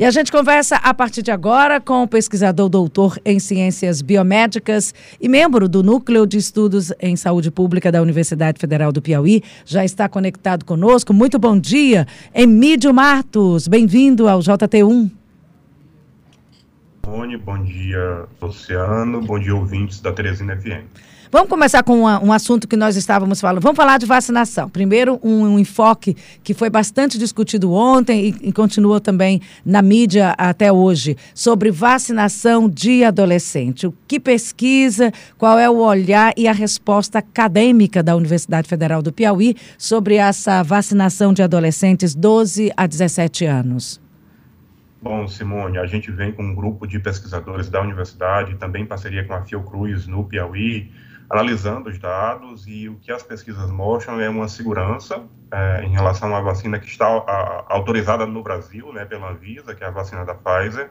E a gente conversa a partir de agora com o pesquisador doutor em ciências biomédicas e membro do Núcleo de Estudos em Saúde Pública da Universidade Federal do Piauí. Já está conectado conosco. Muito bom dia, Emílio Martos. Bem-vindo ao JT1. Bom dia, Luciano. Bom dia, ouvintes da Teresina FM. Vamos começar com uma, um assunto que nós estávamos falando. Vamos falar de vacinação. Primeiro, um, um enfoque que foi bastante discutido ontem e, e continua também na mídia até hoje, sobre vacinação de adolescente. O que pesquisa, qual é o olhar e a resposta acadêmica da Universidade Federal do Piauí sobre essa vacinação de adolescentes 12 a 17 anos? Bom, Simone, a gente vem com um grupo de pesquisadores da universidade, também em parceria com a Fiocruz no Piauí, analisando os dados e o que as pesquisas mostram é uma segurança é, em relação à vacina que está a, autorizada no Brasil, né, pela Anvisa, que é a vacina da Pfizer.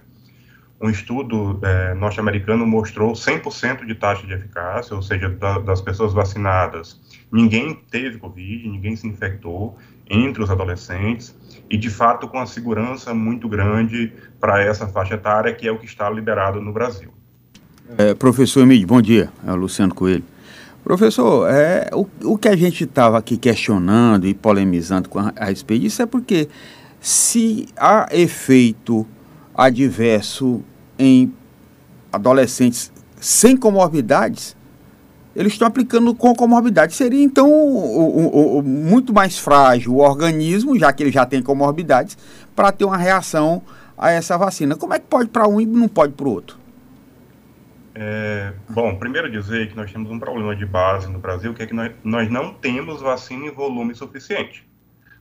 Um estudo é, norte-americano mostrou 100% de taxa de eficácia, ou seja, da, das pessoas vacinadas, ninguém teve Covid, ninguém se infectou entre os adolescentes, e de fato com a segurança muito grande para essa faixa etária, que é o que está liberado no Brasil. É, professor Emílio, bom dia. É Luciano Coelho. Professor, é, o, o que a gente estava aqui questionando e polemizando com a, a respeito disso é porque se há efeito adverso em adolescentes sem comorbidades, eles estão aplicando com comorbidade. Seria então o, o, o, muito mais frágil o organismo, já que ele já tem comorbidades, para ter uma reação a essa vacina. Como é que pode para um e não pode para o outro? É, bom, primeiro dizer que nós temos um problema de base no Brasil, que é que nós, nós não temos vacina em volume suficiente.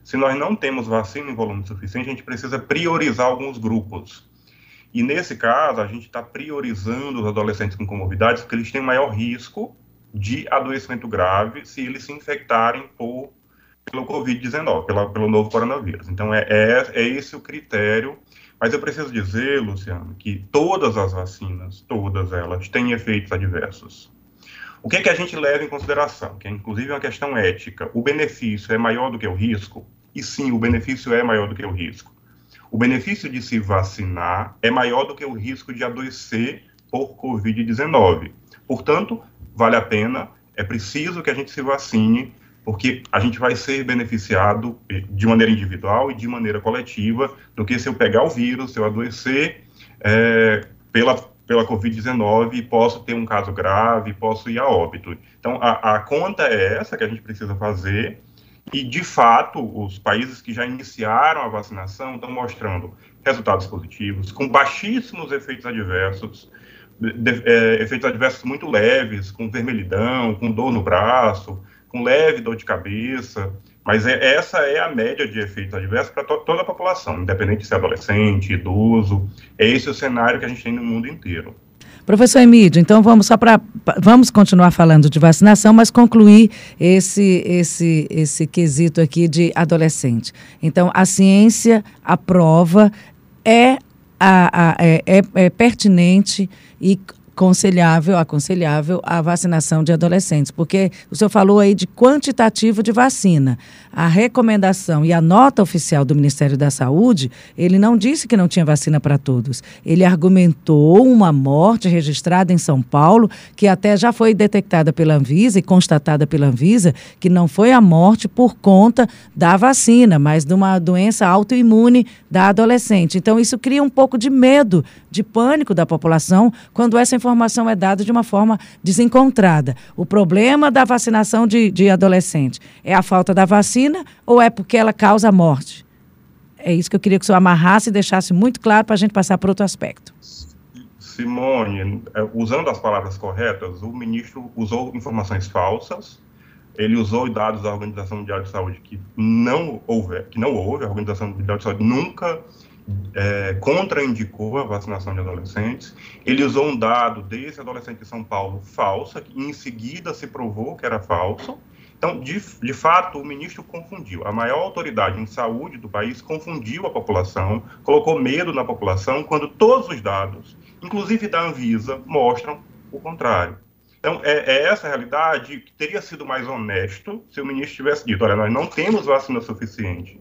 Se nós não temos vacina em volume suficiente, a gente precisa priorizar alguns grupos. E nesse caso, a gente está priorizando os adolescentes com comorbidades, porque eles têm maior risco de adoecimento grave se eles se infectarem por, pelo Covid-19, pelo novo coronavírus. Então, é, é, é esse o critério mas eu preciso dizer, Luciano, que todas as vacinas, todas elas, têm efeitos adversos. O que, é que a gente leva em consideração? Que é inclusive uma questão ética. O benefício é maior do que o risco? E sim, o benefício é maior do que o risco. O benefício de se vacinar é maior do que o risco de adoecer por Covid-19. Portanto, vale a pena, é preciso que a gente se vacine porque a gente vai ser beneficiado de maneira individual e de maneira coletiva do que se eu pegar o vírus, se eu adoecer é, pela, pela Covid-19 e posso ter um caso grave, posso ir a óbito. Então, a, a conta é essa que a gente precisa fazer e, de fato, os países que já iniciaram a vacinação estão mostrando resultados positivos, com baixíssimos efeitos adversos, de, é, efeitos adversos muito leves, com vermelhidão, com dor no braço, com leve dor de cabeça, mas é, essa é a média de efeitos adversos para to toda a população, independente se é adolescente, idoso. É esse o cenário que a gente tem no mundo inteiro. Professor Emílio, então vamos só para vamos continuar falando de vacinação, mas concluir esse esse esse quesito aqui de adolescente. Então a ciência, a prova é a, a é, é, é pertinente e aconselhável, aconselhável a vacinação de adolescentes, porque o senhor falou aí de quantitativo de vacina. A recomendação e a nota oficial do Ministério da Saúde, ele não disse que não tinha vacina para todos. Ele argumentou uma morte registrada em São Paulo, que até já foi detectada pela Anvisa e constatada pela Anvisa, que não foi a morte por conta da vacina, mas de uma doença autoimune da adolescente. Então, isso cria um pouco de medo, de pânico da população quando essa informação é dada de uma forma desencontrada. O problema da vacinação de, de adolescente é a falta da vacina ou é porque ela causa morte? É isso que eu queria que o senhor amarrasse e deixasse muito claro para a gente passar para outro aspecto. Simone, é, usando as palavras corretas, o ministro usou informações falsas, ele usou dados da Organização Mundial de Saúde que não houve, que não houve, a Organização Mundial de Saúde nunca é, contraindicou a vacinação de adolescentes. Ele usou um dado desse adolescente de São Paulo falso, que em seguida se provou que era falso. Então, de, de fato, o ministro confundiu. A maior autoridade em saúde do país confundiu a população, colocou medo na população, quando todos os dados, inclusive da Anvisa, mostram o contrário. Então, é, é, essa a realidade que teria sido mais honesto se o ministro tivesse dito: olha, nós não temos vacina suficiente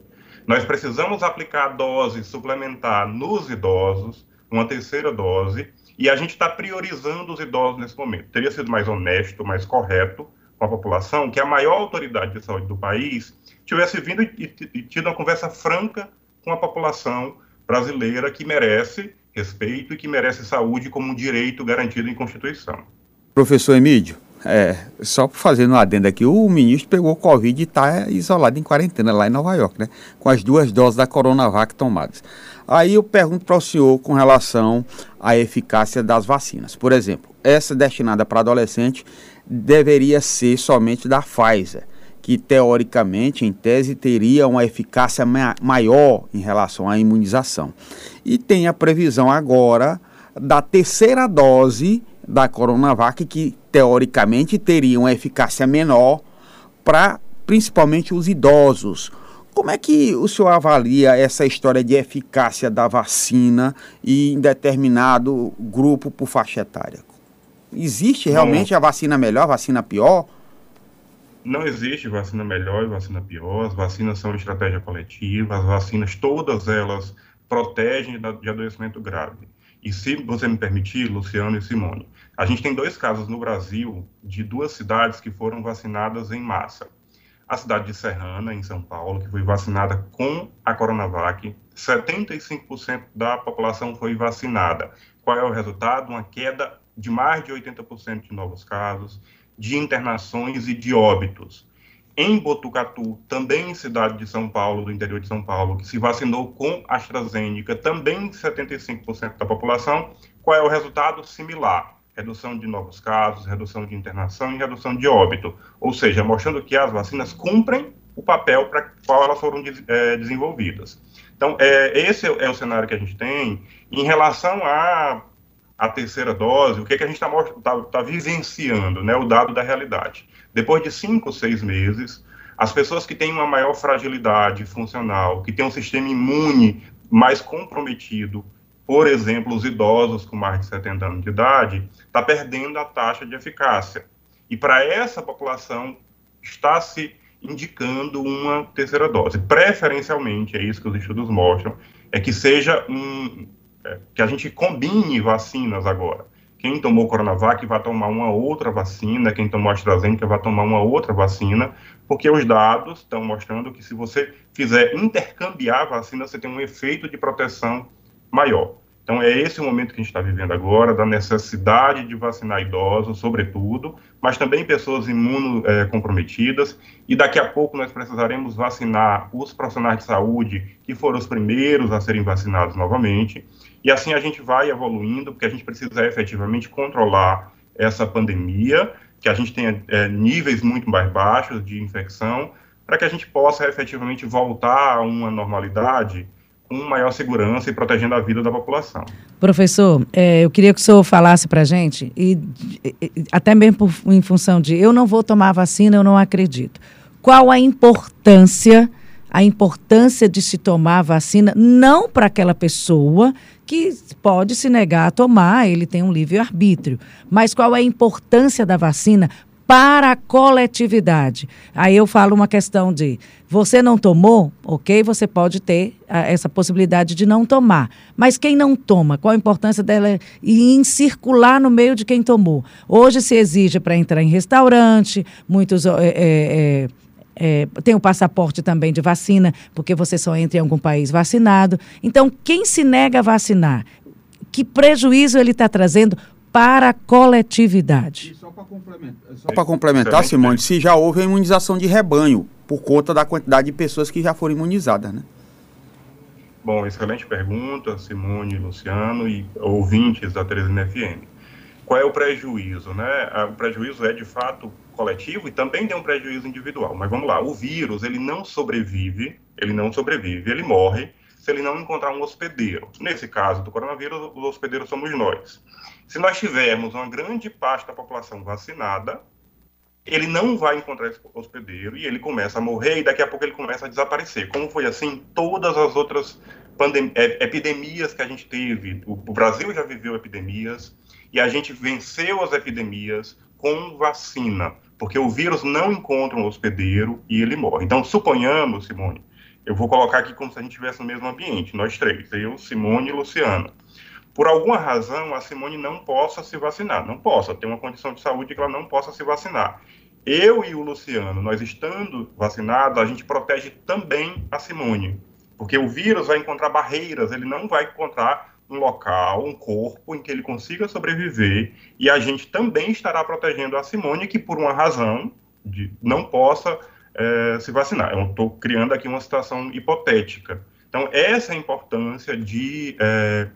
Nós precisamos aplicar a dose suplementar nos idosos, uma terceira dose, e a gente está priorizando os idosos nesse momento. Teria sido mais honesto, mais correto com a população que a maior autoridade de saúde do país tivesse vindo e, e tido uma conversa franca com a população brasileira que merece respeito e que merece saúde como um direito garantido em Constituição. Professor Emílio, é, só fazendo um adendo aqui, o ministro pegou Covid e está isolado em quarentena lá em Nova York, né? Com as duas doses da Coronavac tomadas. Aí eu pergunto para o senhor com relação à eficácia das vacinas. Por exemplo, essa destinada para adolescente deveria ser somente da Pfizer que teoricamente, em tese, teria uma eficácia ma maior em relação à imunização. E tem a previsão agora da terceira dose da Coronavac, que teoricamente teria uma eficácia menor para principalmente os idosos. Como é que o senhor avalia essa história de eficácia da vacina em determinado grupo por faixa etária? Existe realmente a vacina melhor, a vacina pior? não existe vacina melhor e vacina pior, as vacinas são estratégia coletiva, as vacinas, todas elas protegem de adoecimento grave. E se você me permitir, Luciano e Simone, a gente tem dois casos no Brasil de duas cidades que foram vacinadas em massa. A cidade de Serrana, em São Paulo, que foi vacinada com a Coronavac, 75% da população foi vacinada. Qual é o resultado? Uma queda de mais de 80% de novos casos, de internações e de óbitos. Em Botucatu, também em cidade de São Paulo, do interior de São Paulo, que se vacinou com AstraZeneca, também 75% da população, qual é o resultado? Similar. Redução de novos casos, redução de internação e redução de óbito. Ou seja, mostrando que as vacinas cumprem o papel para qual elas foram é, desenvolvidas. Então, é, esse é o cenário que a gente tem. Em relação a a terceira dose, o que, é que a gente está tá, tá vivenciando, né, o dado da realidade. Depois de cinco, seis meses, as pessoas que têm uma maior fragilidade funcional, que têm um sistema imune mais comprometido, por exemplo, os idosos com mais de 70 anos de idade, está perdendo a taxa de eficácia. E para essa população está se indicando uma terceira dose. Preferencialmente, é isso que os estudos mostram, é que seja um, é, que a gente combine vacinas agora. Quem tomou Coronavac vai tomar uma outra vacina, quem tomou AstraZeneca vai tomar uma outra vacina, porque os dados estão mostrando que se você fizer intercambiar vacina, você tem um efeito de proteção maior. Então, é esse o momento que a gente está vivendo agora, da necessidade de vacinar idosos, sobretudo, mas também pessoas imunocomprometidas, e daqui a pouco nós precisaremos vacinar os profissionais de saúde, que foram os primeiros a serem vacinados novamente, e assim a gente vai evoluindo, porque a gente precisa efetivamente controlar essa pandemia, que a gente tenha é, níveis muito mais baixos de infecção, para que a gente possa efetivamente voltar a uma normalidade com maior segurança e protegendo a vida da população. Professor, é, eu queria que o senhor falasse para a gente, e, e, até mesmo por, em função de eu não vou tomar vacina, eu não acredito. Qual a importância, a importância de se tomar vacina, não para aquela pessoa que pode se negar a tomar, ele tem um livre-arbítrio, mas qual é a importância da vacina para a coletividade. Aí eu falo uma questão de você não tomou, ok, você pode ter a, ah, essa possibilidade de não tomar. Mas quem não toma, qual a importância dela em circular no meio de quem tomou? Hoje se exige para entrar em restaurante, muitos. É, é, é, tem o passaporte também de vacina, porque você só entra em algum país vacinado. Então, quem se nega a vacinar, que prejuízo ele está trazendo para a coletividade. Só para complementar, só complementar Simone, se já houve a imunização de rebanho, por conta da quantidade de pessoas que já foram imunizadas, né? Bom, excelente pergunta, Simone, Luciano e ouvintes da Teresina FM. Qual é o prejuízo, né? O prejuízo é de fato coletivo e também tem um prejuízo individual. Mas vamos lá, o vírus ele não sobrevive, ele não sobrevive, ele morre se ele não encontrar um hospedeiro. Nesse caso do coronavírus, os hospedeiros somos nós. Se nós tivermos uma grande parte da população vacinada, ele não vai encontrar esse hospedeiro e ele começa a morrer e daqui a pouco ele começa a desaparecer. Como foi assim todas as outras é, epidemias que a gente teve. O, o Brasil já viveu epidemias e a gente venceu as epidemias com vacina, porque o vírus não encontra um hospedeiro e ele morre. Então, suponhamos, Simone, eu vou colocar aqui como se a gente estivesse no mesmo ambiente, nós três, eu, Simone e Luciana. Por alguma razão, a Simone não possa se vacinar, não possa, tem uma condição de saúde que ela não possa se vacinar. Eu e o Luciano, nós estando vacinados, a gente protege também a Simone, porque o vírus vai encontrar barreiras, ele não vai encontrar um local, um corpo em que ele consiga sobreviver, e a gente também estará protegendo a Simone, que por uma razão de, não possa é, se vacinar. Eu estou criando aqui uma situação hipotética. Então, essa é a importância de é,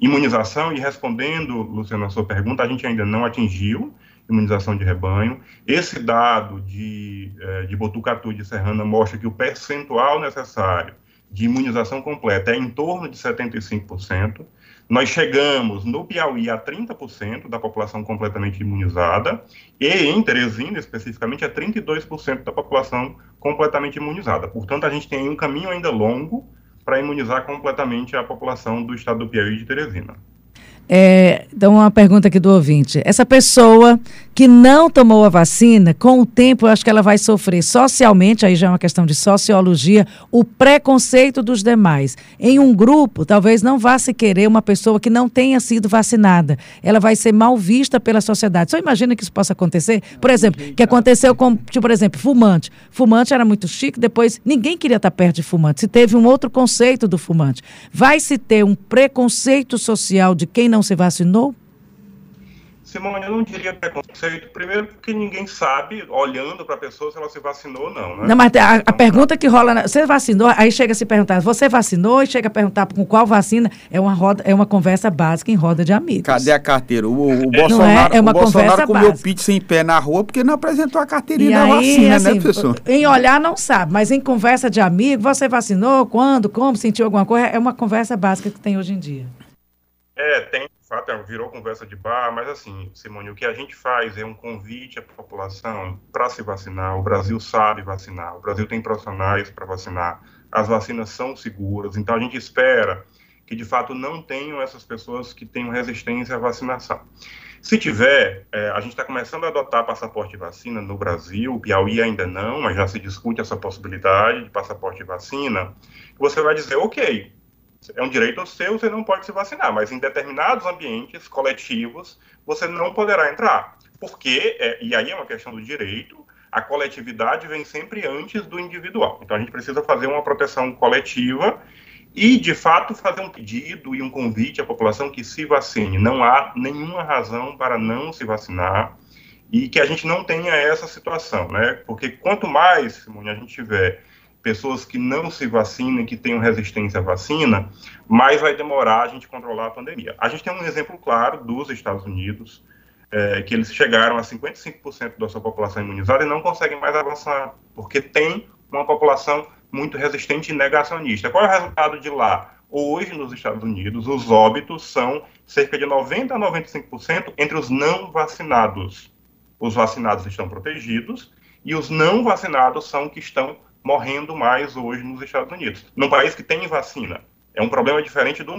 imunização, e respondendo, Luciano, a sua pergunta, a gente ainda não atingiu imunização de rebanho. Esse dado de, é, de Botucatu de Serrana mostra que o percentual necessário de imunização completa é em torno de 75%. Nós chegamos no Piauí a 30% da população completamente imunizada e em Teresina, especificamente, a 32% da população completamente imunizada. Portanto, a gente tem um caminho ainda longo para imunizar completamente a população do estado do Piauí de Teresina. É, então, uma pergunta aqui do ouvinte. Essa pessoa que não tomou a vacina, com o tempo, eu acho que ela vai sofrer socialmente, aí já é uma questão de sociologia, o preconceito dos demais. Em um grupo, talvez não vá se querer uma pessoa que não tenha sido vacinada. Ela vai ser mal vista pela sociedade. Só imagina que isso possa acontecer? Por exemplo, que aconteceu com, tipo, por exemplo, fumante. Fumante era muito chique, depois ninguém queria estar perto de fumante. Se teve um outro conceito do fumante. Vai se ter um preconceito social de quem não não se vacinou? Simone, eu não diria preconceito, primeiro porque ninguém sabe, olhando para a pessoa, se ela se vacinou ou não, né? Não, mas a, a pergunta que rola, você vacinou, aí chega a se perguntar, você vacinou? E chega a perguntar com qual vacina, é uma, roda, é uma conversa básica em roda de amigos. Cadê a carteira? O, o é, Bolsonaro, é, é uma o Bolsonaro comeu pizza em pé na rua porque não apresentou a carteirinha e da aí, vacina, né, assim, né, professor? Em olhar não sabe, mas em conversa de amigo, você vacinou, quando, como, sentiu alguma coisa, é uma conversa básica que tem hoje em dia. É, tem, de fato, é, virou conversa de bar, mas assim, Simone, o que a gente faz é um convite à população para se vacinar. O Brasil sabe vacinar, o Brasil tem profissionais para vacinar, as vacinas são seguras, então a gente espera que de fato não tenham essas pessoas que tenham resistência à vacinação. Se tiver, é, a gente está começando a adotar passaporte de vacina no Brasil, o Piauí ainda não, mas já se discute essa possibilidade de passaporte de vacina. Você vai dizer, ok, é um direito seu, você não pode se vacinar, mas em determinados ambientes coletivos você não poderá entrar. Porque, é, e aí é uma questão do direito, a coletividade vem sempre antes do individual. Então a gente precisa fazer uma proteção coletiva e, de fato, fazer um pedido e um convite à população que se vacine. Não há nenhuma razão para não se vacinar e que a gente não tenha essa situação, né? Porque quanto mais, Simone, a gente tiver pessoas que não se vacinem, que tenham resistência à vacina, mais vai demorar a gente controlar a pandemia. A gente tem um exemplo claro dos Estados Unidos, é, que eles chegaram a 55% da sua população imunizada e não conseguem mais avançar, porque tem uma população muito resistente e negacionista. Qual é o resultado de lá? Hoje, nos Estados Unidos, os óbitos são cerca de 90% a 95% entre os não vacinados. Os vacinados estão protegidos e os não vacinados são que estão morrendo mais hoje nos Estados Unidos. Num país que tem vacina. É um problema diferente do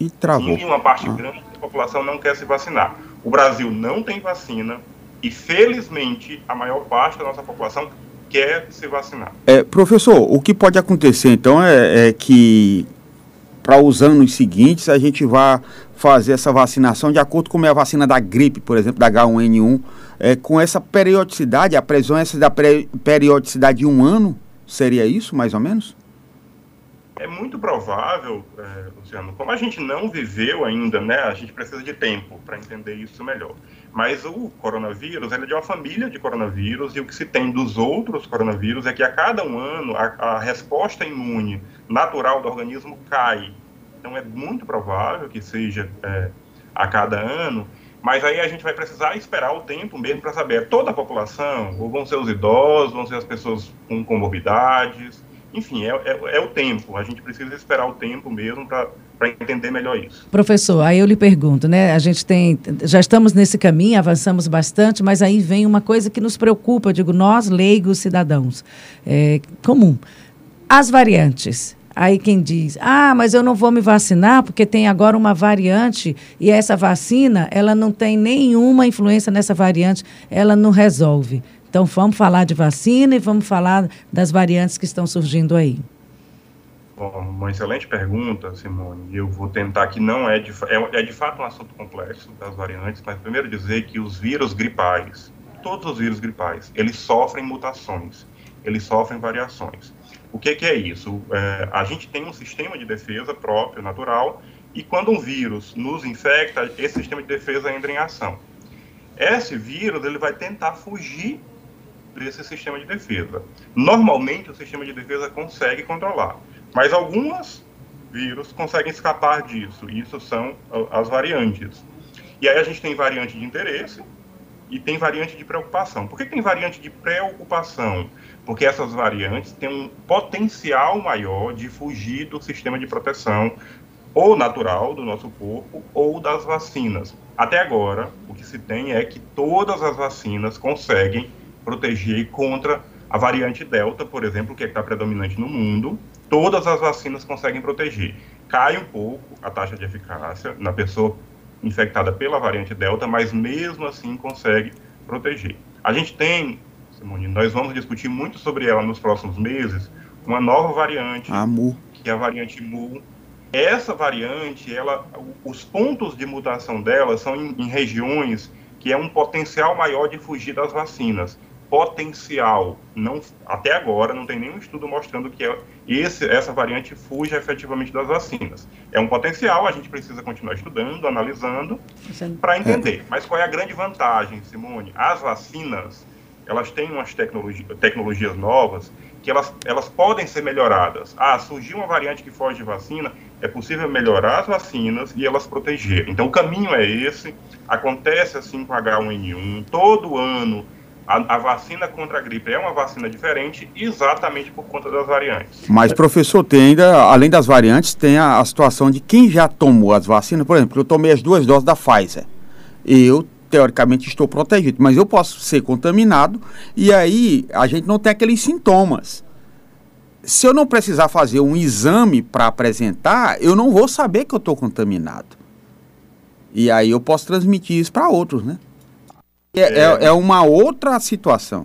e travou. E uma parte ah. grande da população não quer se vacinar. O Brasil não tem vacina e, felizmente, a maior parte da nossa população quer se vacinar. É, professor, o que pode acontecer, então, é, é que para os anos seguintes a gente vá fazer essa vacinação de acordo com a vacina da gripe, por exemplo, da H1N1, é, com essa periodicidade, a presença da periodicidade de um ano, seria isso, mais ou menos? É muito provável, é, Luciano, como a gente não viveu ainda, né, a gente precisa de tempo para entender isso melhor. Mas o coronavírus, ele é de uma família de coronavírus, e o que se tem dos outros coronavírus é que a cada um ano a, a resposta imune natural do organismo cai. Então é muito provável que seja é, a cada ano, mas aí a gente vai precisar esperar o tempo mesmo para saber, é toda a população, ou vão ser os idosos, vão ser as pessoas com comorbidades, enfim, é, é, é o tempo, a gente precisa esperar o tempo mesmo para entender melhor isso. Professor, aí eu lhe pergunto, né? A gente tem, já estamos nesse caminho, avançamos bastante, mas aí vem uma coisa que nos preocupa, digo, nós leigos cidadãos, é, comum, as variantes. Aí quem diz, ah, mas eu não vou me vacinar porque tem agora uma variante e essa vacina, ela não tem nenhuma influência nessa variante, ela não resolve. Então, vamos falar de vacina e vamos falar das variantes que estão surgindo aí. Bom, uma excelente pergunta, Simone. Eu vou tentar que não é de, é, é de fato um assunto complexo das variantes, mas primeiro dizer que os vírus gripais, todos os vírus gripais, eles sofrem mutações, eles sofrem variações. O que, que é isso? É, a gente tem um sistema de defesa próprio, natural, e quando um vírus nos infecta, esse sistema de defesa entra em ação. Esse vírus ele vai tentar fugir desse sistema de defesa. Normalmente, o sistema de defesa consegue controlar. Mas algumas vírus conseguem escapar disso. Isso são as variantes. E aí a gente tem variante de interesse e tem variante de preocupação. Por que tem variante de preocupação? Porque essas variantes têm um potencial maior de fugir do sistema de proteção ou natural do nosso corpo ou das vacinas. Até agora, o que se tem é que todas as vacinas conseguem proteger contra a variante Delta, por exemplo, que é está predominante no mundo, todas as vacinas conseguem proteger. Cai um pouco a taxa de eficácia na pessoa infectada pela variante Delta, mas mesmo assim consegue proteger. A gente tem, Simone, nós vamos discutir muito sobre ela nos próximos meses, uma nova variante, a Mu. que é a variante Mu. Essa variante, ela, os pontos de mutação dela são em, em regiões que é um potencial maior de fugir das vacinas potencial. Não, até agora não tem nenhum estudo mostrando que é, esse, essa variante fuja efetivamente das vacinas. É um potencial, a gente precisa continuar estudando, analisando, para entender. Mas qual é a grande vantagem, Simone? As vacinas, elas têm umas tecnologi tecnologias novas que elas, elas podem ser melhoradas. Ah, surgiu uma variante que foge de vacina, é possível melhorar as vacinas e elas proteger. Então, o caminho é esse. Acontece assim com H1N1. Todo ano a, a, vacina contra a gripe é uma vacina diferente exatamente por conta das variantes. Mas, professor, tem ainda, além das variantes, tem a, a situação de quem já tomou as vacinas. Por exemplo, eu tomei as duas doses da Pfizer. Eu, teoricamente, estou protegido, mas eu posso ser contaminado e aí a gente não tem aqueles sintomas. Se eu não precisar fazer um exame para apresentar, eu não vou saber que eu estou contaminado. E aí eu posso transmitir isso para outros, né? É, é, é uma outra situação.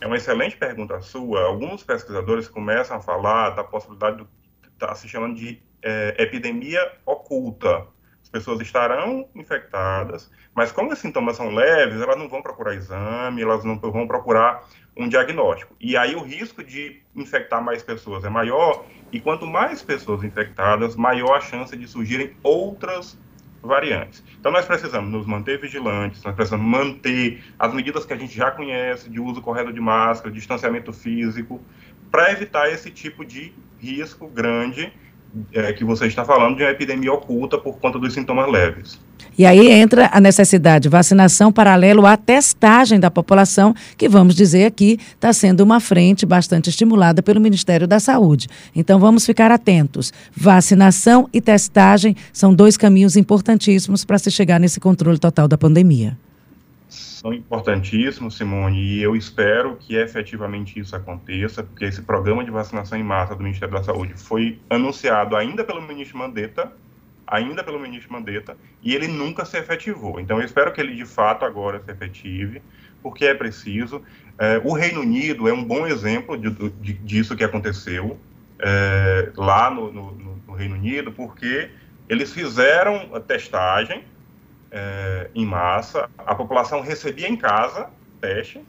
É uma excelente pergunta sua. Alguns pesquisadores começam a falar da possibilidade do está se chamando de é, epidemia oculta. As pessoas estarão infectadas, mas como os sintomas são leves, elas não vão procurar exame, elas não vão procurar um diagnóstico. E aí o risco de infectar mais pessoas é maior, e quanto mais pessoas infectadas, maior a chance de surgirem outras variantes. Então, nós precisamos nos manter vigilantes, nós precisamos manter as medidas que a gente já conhece, de uso correto de máscara, distanciamento físico, para evitar esse tipo de risco grande é, que você está falando de uma epidemia oculta por conta dos sintomas leves. E aí entra a necessidade de vacinação paralelo à testagem da população, que vamos dizer aqui está sendo uma frente bastante estimulada pelo Ministério da Saúde. Então vamos ficar atentos. Vacinação e testagem são dois caminhos importantíssimos para se chegar nesse controle total da pandemia são importantíssimos, Simone, e eu espero que efetivamente isso aconteça, porque esse programa de vacinação em massa do Ministério da Saúde foi anunciado ainda pelo ministro Mandetta, ainda pelo ministro Mandetta, e ele nunca se efetivou. Então, eu espero que ele de fato agora se efetive, porque é preciso. É, o Reino Unido é um bom exemplo de, de, disso que aconteceu é, lá no, no, no Reino Unido, porque eles fizeram a testagem é, em massa, a população recebia em casa teste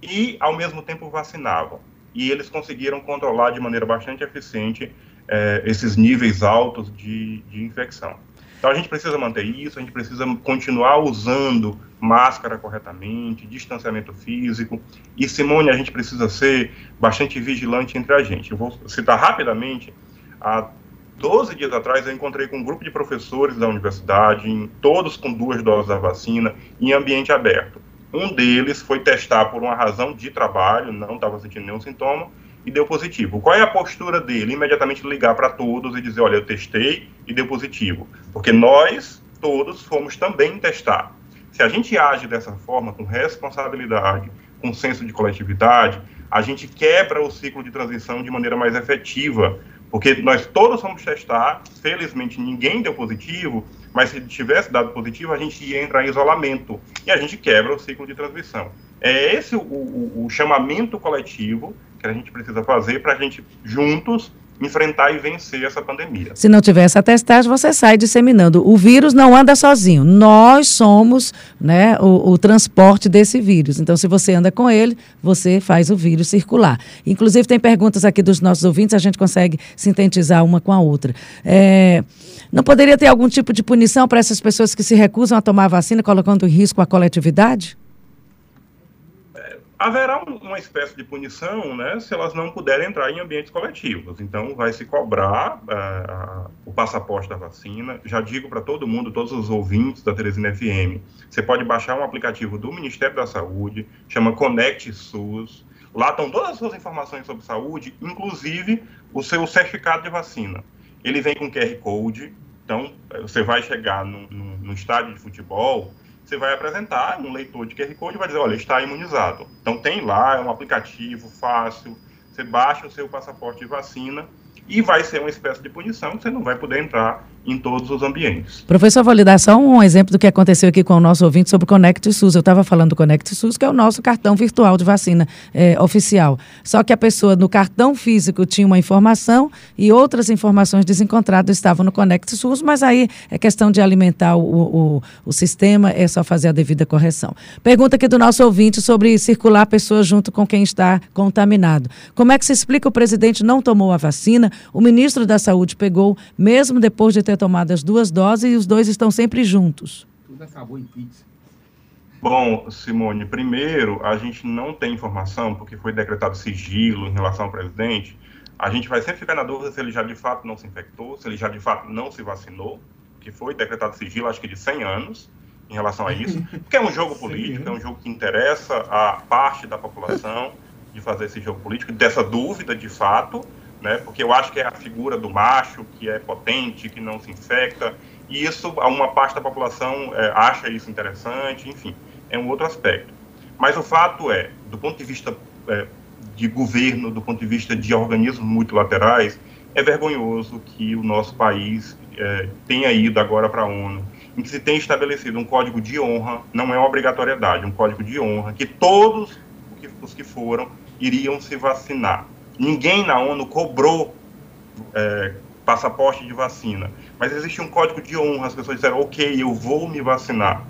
e, ao mesmo tempo, vacinavam. E eles conseguiram controlar de maneira bastante eficiente é, esses níveis altos de, de infecção. Então, a gente precisa manter isso, a gente precisa continuar usando máscara corretamente, distanciamento físico. E, Simone, a gente precisa ser bastante vigilante entre a gente. Eu vou citar rapidamente a 12 dias atrás, eu encontrei com um grupo de professores da universidade, todos com duas doses da vacina, em ambiente aberto. Um deles foi testar por uma razão de trabalho, não estava sentindo nenhum sintoma, e deu positivo. Qual é a postura dele? Imediatamente ligar para todos e dizer: olha, eu testei e deu positivo. Porque nós, todos, fomos também testar. Se a gente age dessa forma, com responsabilidade, com senso de coletividade, a gente quebra o ciclo de transição de maneira mais efetiva Porque nós todos fomos testar, felizmente ninguém deu positivo, mas se tivesse dado positivo, a gente ia entrar em isolamento e a gente quebra o ciclo de transmissão. É esse o, o, o chamamento coletivo que a gente precisa fazer para a gente juntos enfrentar e vencer essa pandemia. Se não tiver essa testagem, você sai disseminando. O vírus não anda sozinho. Nós somos né, o, o, transporte desse vírus. Então, se você anda com ele, você faz o vírus circular. Inclusive, tem perguntas aqui dos nossos ouvintes, a gente consegue sintetizar uma com a outra. É, não poderia ter algum tipo de punição para essas pessoas que se recusam a tomar a vacina, colocando em risco a coletividade? Haverá uma espécie de punição né, se elas não puderem entrar em ambientes coletivos. Então, vai se cobrar uh, o passaporte da vacina. Já digo para todo mundo, todos os ouvintes da Teresina FM, você pode baixar um aplicativo do Ministério da Saúde, chama Conect SUS. Lá estão todas as suas informações sobre saúde, inclusive o seu certificado de vacina. Ele vem com QR Code, então você vai chegar no, no, no estádio de futebol, você vai apresentar um leitor de QR Code vai dizer, olha, está imunizado. Então tem lá, é um aplicativo fácil, você baixa o seu passaporte de vacina e vai ser uma espécie de punição, você não vai poder entrar em todos os ambientes. Professor, vou lhe dar só um exemplo do que aconteceu aqui com o nosso ouvinte sobre o Connect SUS. Eu estava falando do Connect SUS, que é o nosso cartão virtual de vacina é, oficial. Só que a pessoa no cartão físico tinha uma informação e outras informações desencontradas estavam no Connect SUS, mas aí é questão de alimentar o, o, o sistema, é só fazer a devida correção. Pergunta aqui do nosso ouvinte sobre circular pessoas junto com quem está contaminado. Como é que se explica o presidente não tomou a vacina, o ministro da Saúde pegou, mesmo depois de ter tomado as duas doses e os dois estão sempre juntos. Tudo acabou em pizza. Bom, Simone, primeiro, a gente não tem informação, porque foi decretado sigilo em relação ao presidente. A gente vai sempre ficar na dúvida se ele já de fato não se infectou, se ele já de fato não se vacinou, que foi decretado sigilo, acho que de 100 anos, em relação a isso. Porque é um jogo político, é um jogo que interessa a parte da população de fazer esse jogo político, dessa dúvida de fato né? Porque eu acho que é a figura do macho que é potente, que não se infecta, e isso uma parte da população é, acha isso interessante, enfim, é um outro aspecto. Mas o fato é, do ponto de vista é, de governo, do ponto de vista de organismos multilaterais, é vergonhoso que o nosso país é, tenha ido agora para a ONU, em que se tem estabelecido um código de honra, não é uma obrigatoriedade, um código de honra, que todos os que foram iriam se vacinar. Ninguém na ONU cobrou é, passaporte de vacina, mas existe um código de honra. As pessoas disseram, ok, eu vou me vacinar.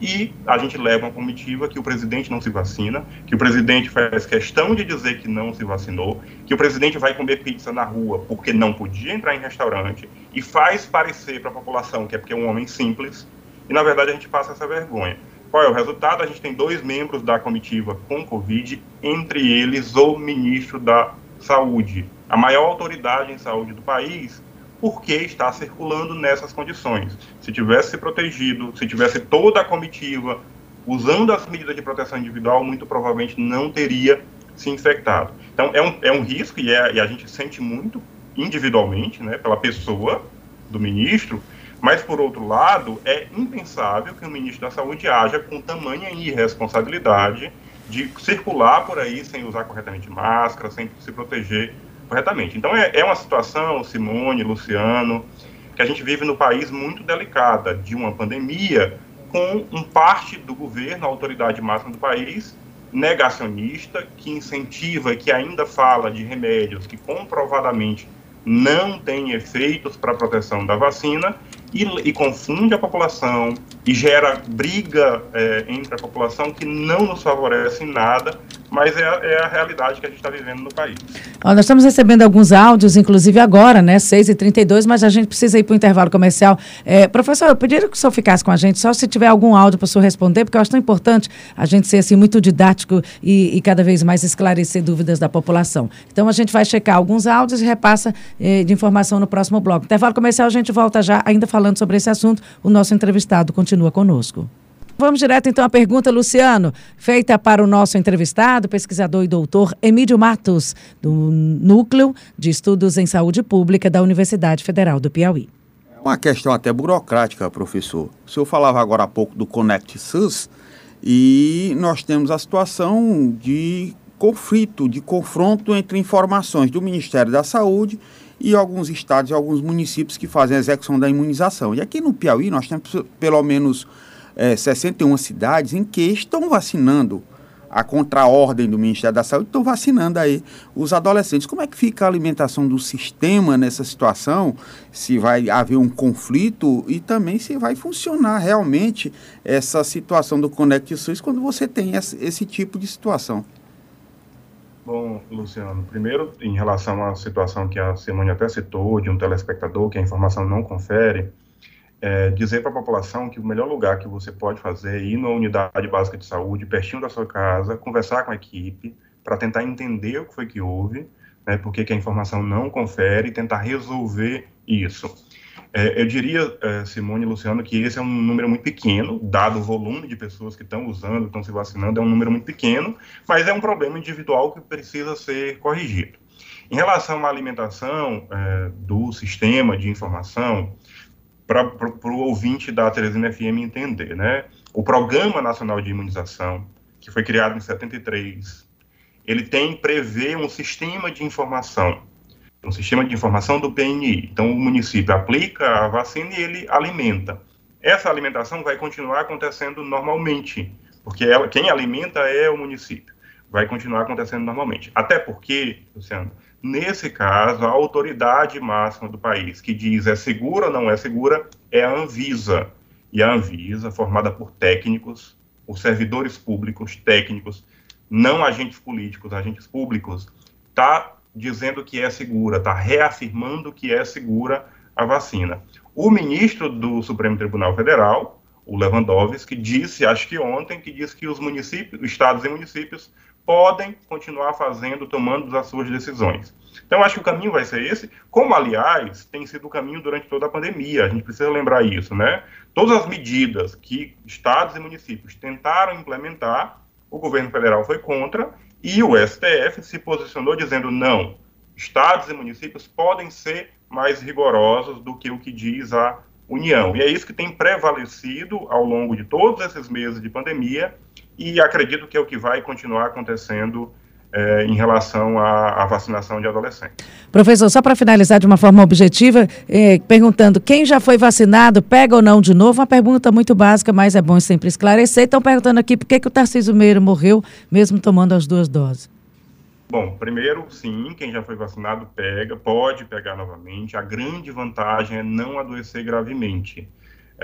E a gente leva uma comitiva que o presidente não se vacina, que o presidente faz questão de dizer que não se vacinou, que o presidente vai comer pizza na rua porque não podia entrar em restaurante e faz parecer para a população que é porque é um homem simples. E na verdade a gente passa essa vergonha. Qual é o resultado? A gente tem dois membros da comitiva com Covid, entre eles o ministro da saúde, a maior autoridade em saúde do país, porque está circulando nessas condições. Se tivesse se protegido, se tivesse toda a comitiva usando as medidas de proteção individual, muito provavelmente não teria se infectado. Então, é um, é um risco e, é, e a gente sente muito individualmente, né, pela pessoa do ministro, mas, por outro lado, é impensável que o ministro da Saúde haja com tamanha irresponsabilidade de circular por aí sem usar corretamente máscara, sem se proteger corretamente. Então é, é uma situação, Simone, Luciano, que a gente vive no país muito delicada, de uma pandemia com um parte do governo, a autoridade máxima do país, negacionista, que incentiva que ainda fala de remédios que comprovadamente não têm efeitos para a proteção da vacina e, e, confunde a população e gera briga é, entre a população que não nos favorece em nada mas é, é a realidade que a gente está vivendo no país. Ó, nós estamos recebendo alguns áudios, inclusive agora, né, 6h32, mas a gente precisa ir para o intervalo comercial. É, professor, eu pediria que o senhor ficasse com a gente, só se tiver algum áudio para o senhor responder, porque eu acho tão importante a gente ser assim, muito didático e, e, cada vez mais esclarecer dúvidas da população. Então a gente vai checar alguns áudios e repassa eh, de informação no próximo bloco. Intervalo comercial, a gente volta já, ainda falando sobre esse assunto. O nosso entrevistado continua conosco. Vamos direto então à pergunta, Luciano, feita para o nosso entrevistado, pesquisador e doutor Emílio Matos, do Núcleo de Estudos em Saúde Pública da Universidade Federal do Piauí. É uma questão até burocrática, professor. O senhor falava agora há pouco do Connect SUS e nós temos a situação de conflito, de confronto entre informações do Ministério da Saúde e alguns estados e alguns municípios que fazem a execução da imunização. E aqui no Piauí nós temos pelo menos é, 61 cidades em que estão vacinando a contraordem do Ministério da Saúde, estão vacinando aí os adolescentes. Como é que fica a alimentação do sistema nessa situação? Se vai haver um conflito e também se vai funcionar realmente essa situação do Conect SUS quando você tem esse, esse tipo de situação? Bom, Luciano, primeiro, em relação à situação que a Simone até citou, de um telespectador que a informação não confere, é, dizer para a população que o melhor lugar que você pode fazer é ir na unidade básica de saúde, pertinho da sua casa, conversar com a equipe, para tentar entender o que foi que houve, né, porque que a informação não confere, e tentar resolver isso. É, eu diria, é, Simone e Luciano, que esse é um número muito pequeno, dado o volume de pessoas que estão usando, estão se vacinando, é um número muito pequeno, mas é um problema individual que precisa ser corrigido. Em relação à alimentação é, do sistema de informação, para o ouvinte da Teresina FM entender, né? O Programa Nacional de Imunização, que foi criado em 73, ele tem prevê um sistema de informação um sistema de informação do PNI. Então, o município aplica a vacina e ele alimenta. Essa alimentação vai continuar acontecendo normalmente, porque ela, quem alimenta é o município. Vai continuar acontecendo normalmente. Até porque, Luciano, nesse caso, a autoridade máxima do país que diz é segura ou não é segura é a Anvisa. E a Anvisa, formada por técnicos, por servidores públicos, técnicos, não agentes políticos, agentes públicos, está dizendo que é segura, está reafirmando que é segura a vacina. O ministro do Supremo Tribunal Federal, o Lewandowski, disse, acho que ontem, que disse que os municípios, estados e municípios podem continuar fazendo, tomando as suas decisões. Então, acho que o caminho vai ser esse, como, aliás, tem sido o caminho durante toda a pandemia. A gente precisa lembrar isso, né? Todas as medidas que estados e municípios tentaram implementar, o governo federal foi contra e o STF se posicionou dizendo não, estados e municípios podem ser mais rigorosos do que o que diz a União. E é isso que tem prevalecido ao longo de todos esses meses de pandemia e acredito que é o que vai continuar acontecendo é, em relação à, à, vacinação de adolescentes. Professor, só para finalizar de uma forma objetiva, eh, perguntando quem já foi vacinado, pega ou não de novo? Uma pergunta muito básica, mas é bom sempre esclarecer. Estão perguntando aqui por que, que o Tarcísio Meira morreu, mesmo tomando as duas doses. Bom, primeiro, sim, quem já foi vacinado pega, pode pegar novamente. A grande vantagem é não adoecer gravemente.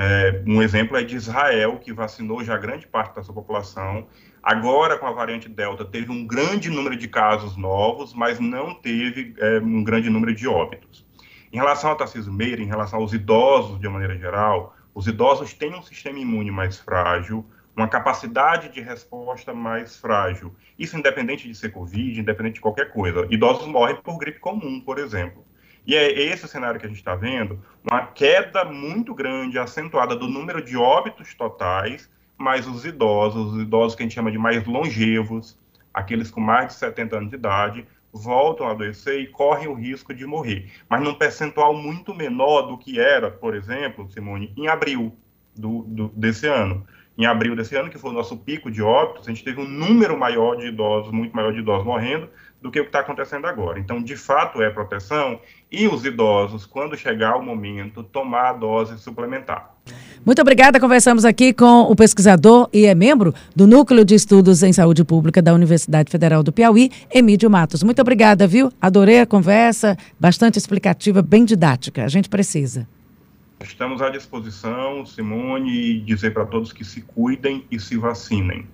É, um exemplo é de Israel, que vacinou já grande parte da sua população. Agora, com a variante Delta, teve um grande número de casos novos, mas não teve é, um grande número de óbitos. Em relação ao Tarcísio Meira, em relação aos idosos de maneira geral, os idosos têm um sistema imune mais frágil, uma capacidade de resposta mais frágil. Isso independente de ser Covid, independente de qualquer coisa. Idosos morrem por gripe comum, por exemplo. E é esse cenário que a gente está vendo, uma queda muito grande, acentuada do número de óbitos totais, mas os idosos, os idosos que a gente chama de mais longevos, aqueles com mais de 70 anos de idade, voltam a adoecer e correm o risco de morrer, mas num percentual muito menor do que era, por exemplo, Simone, em abril do, do, desse ano. Em abril desse ano, que foi o nosso pico de óbitos, a gente teve um número maior de idosos, muito maior de idosos morrendo, do que o que está acontecendo agora. Então, de fato, é proteção e os idosos, quando chegar o momento, tomar a dose suplementar. Muito obrigada. Conversamos aqui com o pesquisador e é membro do Núcleo de Estudos em Saúde Pública da Universidade Federal do Piauí, Emílio Matos. Muito obrigada, viu? Adorei a conversa, bastante explicativa, bem didática. A gente precisa. Estamos à disposição, Simone, e dizer para todos que se cuidem e se vacinem.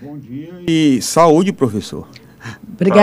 Bom dia e saúde, professor. Obrigada.